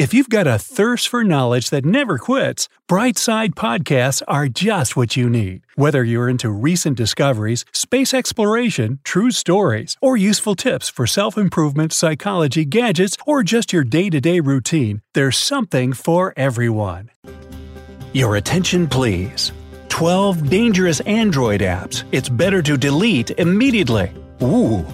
If you've got a thirst for knowledge that never quits, Brightside Podcasts are just what you need. Whether you're into recent discoveries, space exploration, true stories, or useful tips for self improvement, psychology, gadgets, or just your day to day routine, there's something for everyone. Your attention, please. 12 dangerous Android apps it's better to delete immediately. Ooh.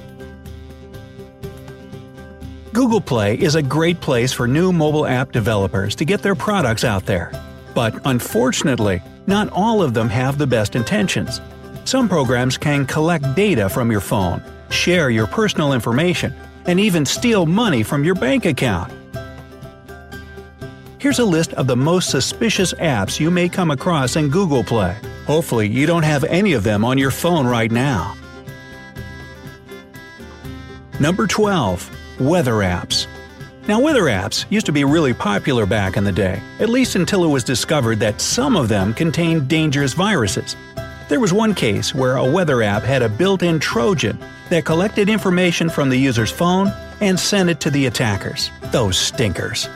Google Play is a great place for new mobile app developers to get their products out there. But unfortunately, not all of them have the best intentions. Some programs can collect data from your phone, share your personal information, and even steal money from your bank account. Here's a list of the most suspicious apps you may come across in Google Play. Hopefully, you don't have any of them on your phone right now. Number 12 Weather apps. Now, weather apps used to be really popular back in the day, at least until it was discovered that some of them contained dangerous viruses. There was one case where a weather app had a built in Trojan that collected information from the user's phone and sent it to the attackers. Those stinkers.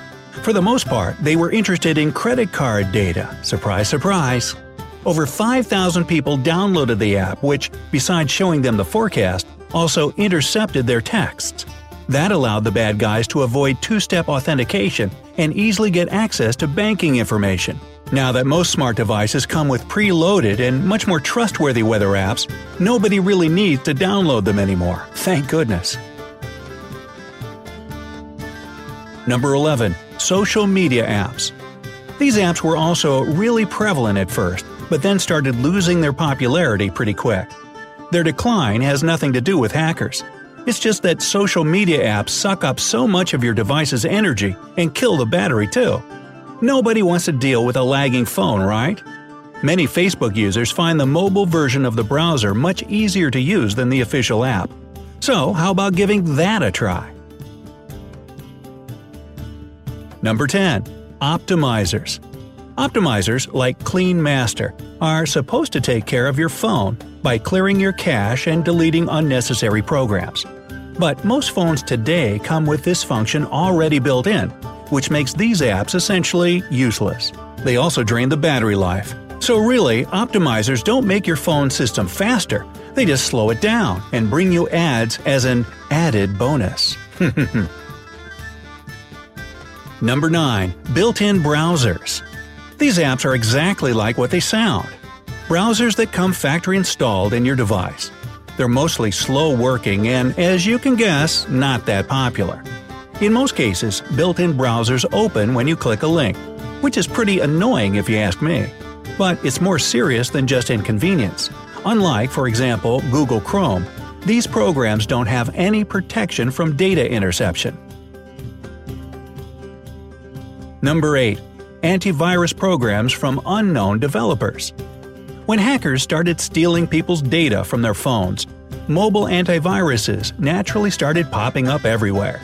For the most part, they were interested in credit card data. Surprise, surprise. Over 5,000 people downloaded the app, which, besides showing them the forecast, also intercepted their texts. That allowed the bad guys to avoid two step authentication and easily get access to banking information. Now that most smart devices come with preloaded and much more trustworthy weather apps, nobody really needs to download them anymore. Thank goodness. Number 11. Social media apps. These apps were also really prevalent at first, but then started losing their popularity pretty quick. Their decline has nothing to do with hackers. It's just that social media apps suck up so much of your device's energy and kill the battery too. Nobody wants to deal with a lagging phone, right? Many Facebook users find the mobile version of the browser much easier to use than the official app. So, how about giving that a try? Number 10. Optimizers. Optimizers, like Clean Master, are supposed to take care of your phone by clearing your cache and deleting unnecessary programs. But most phones today come with this function already built in, which makes these apps essentially useless. They also drain the battery life. So really, optimizers don't make your phone system faster, they just slow it down and bring you ads as an added bonus. Number 9. Built-in browsers. These apps are exactly like what they sound. Browsers that come factory installed in your device. They're mostly slow working and, as you can guess, not that popular. In most cases, built in browsers open when you click a link, which is pretty annoying if you ask me. But it's more serious than just inconvenience. Unlike, for example, Google Chrome, these programs don't have any protection from data interception. Number 8. Antivirus programs from unknown developers. When hackers started stealing people's data from their phones, mobile antiviruses naturally started popping up everywhere.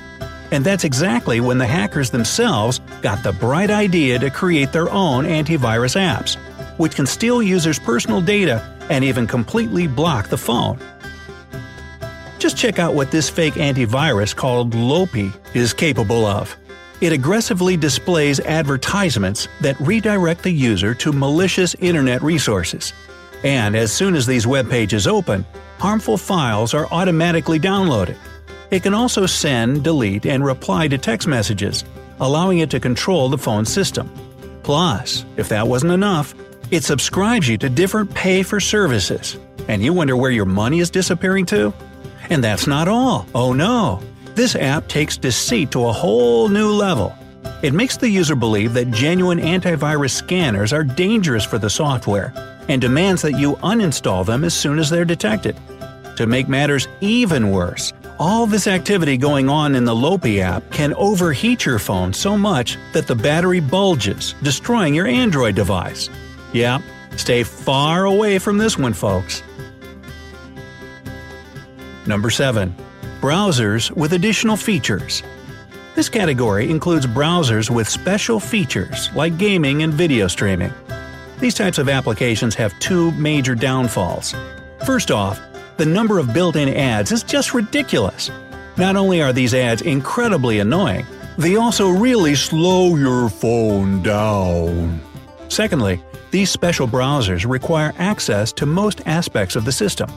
And that's exactly when the hackers themselves got the bright idea to create their own antivirus apps, which can steal users' personal data and even completely block the phone. Just check out what this fake antivirus called Loapi is capable of. It aggressively displays advertisements that redirect the user to malicious internet resources. And as soon as these web pages open, harmful files are automatically downloaded. It can also send, delete, and reply to text messages, allowing it to control the phone system. Plus, if that wasn't enough, it subscribes you to different pay for services. And you wonder where your money is disappearing to? And that's not all. Oh no! This app takes deceit to a whole new level. It makes the user believe that genuine antivirus scanners are dangerous for the software and demands that you uninstall them as soon as they're detected. To make matters even worse, all this activity going on in the Loapi app can overheat your phone so much that the battery bulges, destroying your Android device. Yeah, stay far away from this one, folks. Number 7 browsers with additional features. This category includes browsers with special features like gaming and video streaming. These types of applications have two major downfalls. First off, the number of built in ads is just ridiculous. Not only are these ads incredibly annoying, They also really slow your phone down. Secondly, these special browsers require access to most aspects of the system.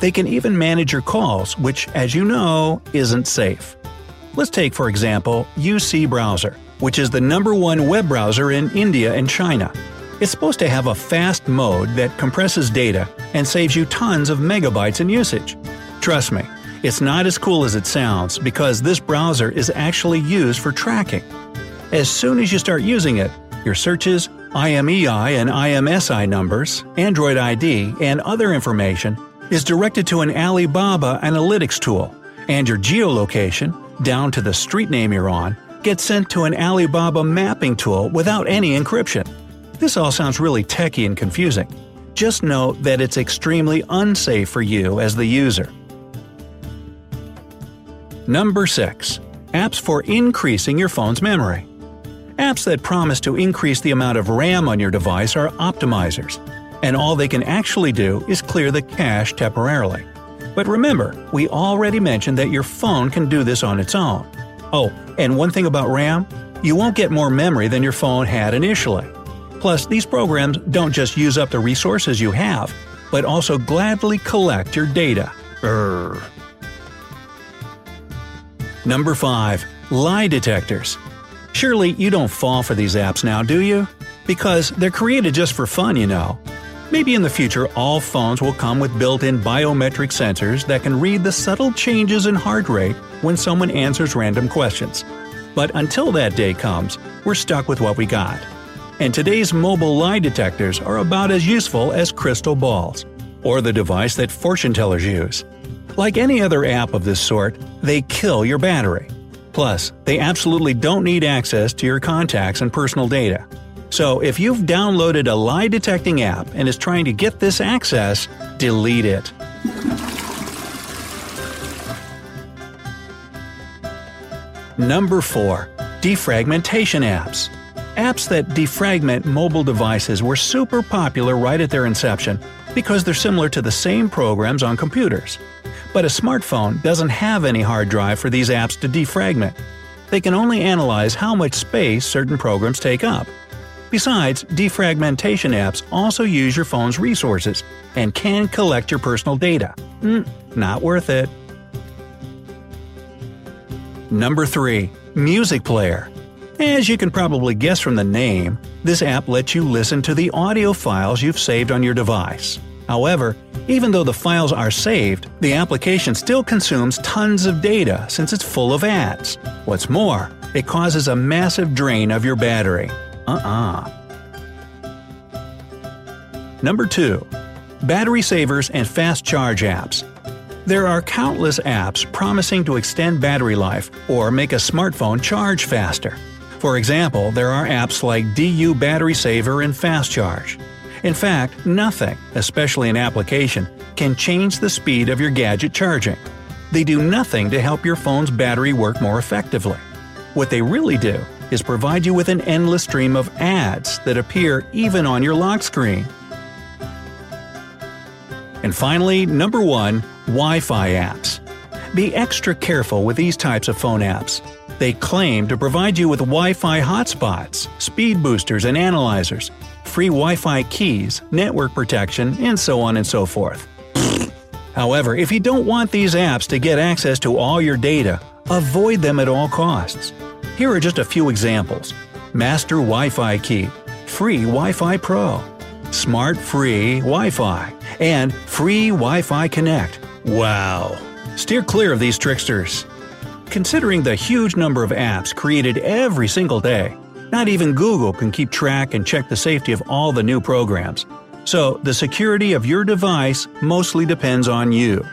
They can even manage your calls, which, as you know, isn't safe. Let's take, for example, UC Browser, which is the number one web browser in India and China. It's supposed to have a fast mode that compresses data and saves you tons of megabytes in usage. Trust me, it's not as cool as it sounds because this browser is actually used for tracking. As soon as you start using it, your searches, IMEI and IMSI numbers, Android ID, and other information is directed to an Alibaba analytics tool, and your geolocation, down to the street name you're on, gets sent to an Alibaba mapping tool without any encryption. This all sounds really techy and confusing. Just know that it's extremely unsafe for you as the user. Number 6. Apps for increasing your phone's memory. Apps that promise to increase the amount of RAM on your device are optimizers, and all they can actually do is clear the cache temporarily. But remember, we already mentioned that your phone can do this on its own. Oh, and one thing about RAM you won't get more memory than your phone had initially. Plus, these programs don't just use up the resources you have, but also gladly collect your data. Urgh. Number 5. Lie detectors. Surely you don't fall for these apps now, do you? Because they're created just for fun, you know. Maybe in the future all phones will come with built-in biometric sensors that can read the subtle changes in heart rate when someone answers random questions. But until that day comes, we're stuck with what we got. And today's mobile lie detectors are about as useful as crystal balls, or the device that fortune tellers use. Like any other app of this sort, they kill your battery. Plus, they absolutely don't need access to your contacts and personal data. So if you've downloaded a lie detecting app and is trying to get this access, delete it. Number 4. Defragmentation apps. Apps that defragment mobile devices were super popular right at their inception because they're similar to the same programs on computers. But a smartphone doesn't have any hard drive for these apps to defragment. They can only analyze how much space certain programs take up. Besides, defragmentation apps also use your phone's resources and can collect your personal data. Mm, not worth it. Number 3. Music Player. As you can probably guess from the name, this app lets you listen to the audio files you've saved on your device. However, even though the files are saved, the application still consumes tons of data since it's full of ads. What's more, it causes a massive drain of your battery. Uh-uh. Number 2. Battery savers and fast charge apps. There are countless apps promising to extend battery life or make a smartphone charge faster. For example, there are apps like DU Battery Saver and Fast Charge. In fact, nothing, especially an application, can change the speed of your gadget charging. They do nothing to help your phone's battery work more effectively. What they really do is provide you with an endless stream of ads that appear even on your lock screen. And finally, number 1 Wi Fi apps. Be extra careful with these types of phone apps. They claim to provide you with Wi Fi hotspots, speed boosters, and analyzers, free Wi Fi keys, network protection, and so on and so forth. However, if you don't want these apps to get access to all your data, avoid them at all costs. Here are just a few examples Master Wi Fi Key, Free Wi Fi Pro, Smart Free Wi Fi, and Free Wi Fi Connect. Wow! Steer clear of these tricksters. Considering the huge number of apps created every single day, not even Google can keep track and check the safety of all the new programs. So, the security of your device mostly depends on you.